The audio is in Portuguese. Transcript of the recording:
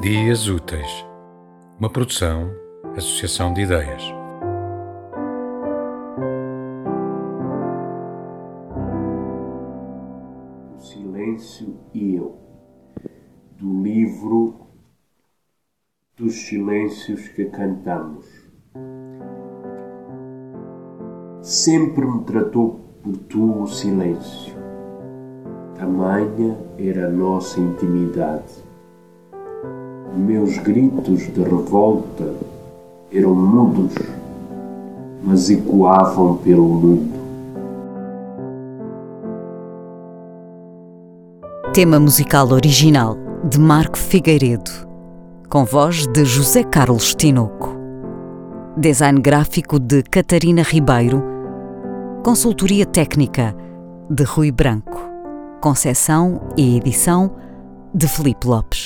Dias Úteis, uma produção, associação de ideias. O Silêncio e Eu, do livro Dos Silêncios que Cantamos. Sempre me tratou por tu o silêncio. Tamanha era a nossa intimidade meus gritos de revolta eram mudos, mas ecoavam pelo mundo. Tema musical original de Marco Figueiredo, com voz de José Carlos Tinoco. Design gráfico de Catarina Ribeiro. Consultoria técnica de Rui Branco. Concessão e edição de Felipe Lopes.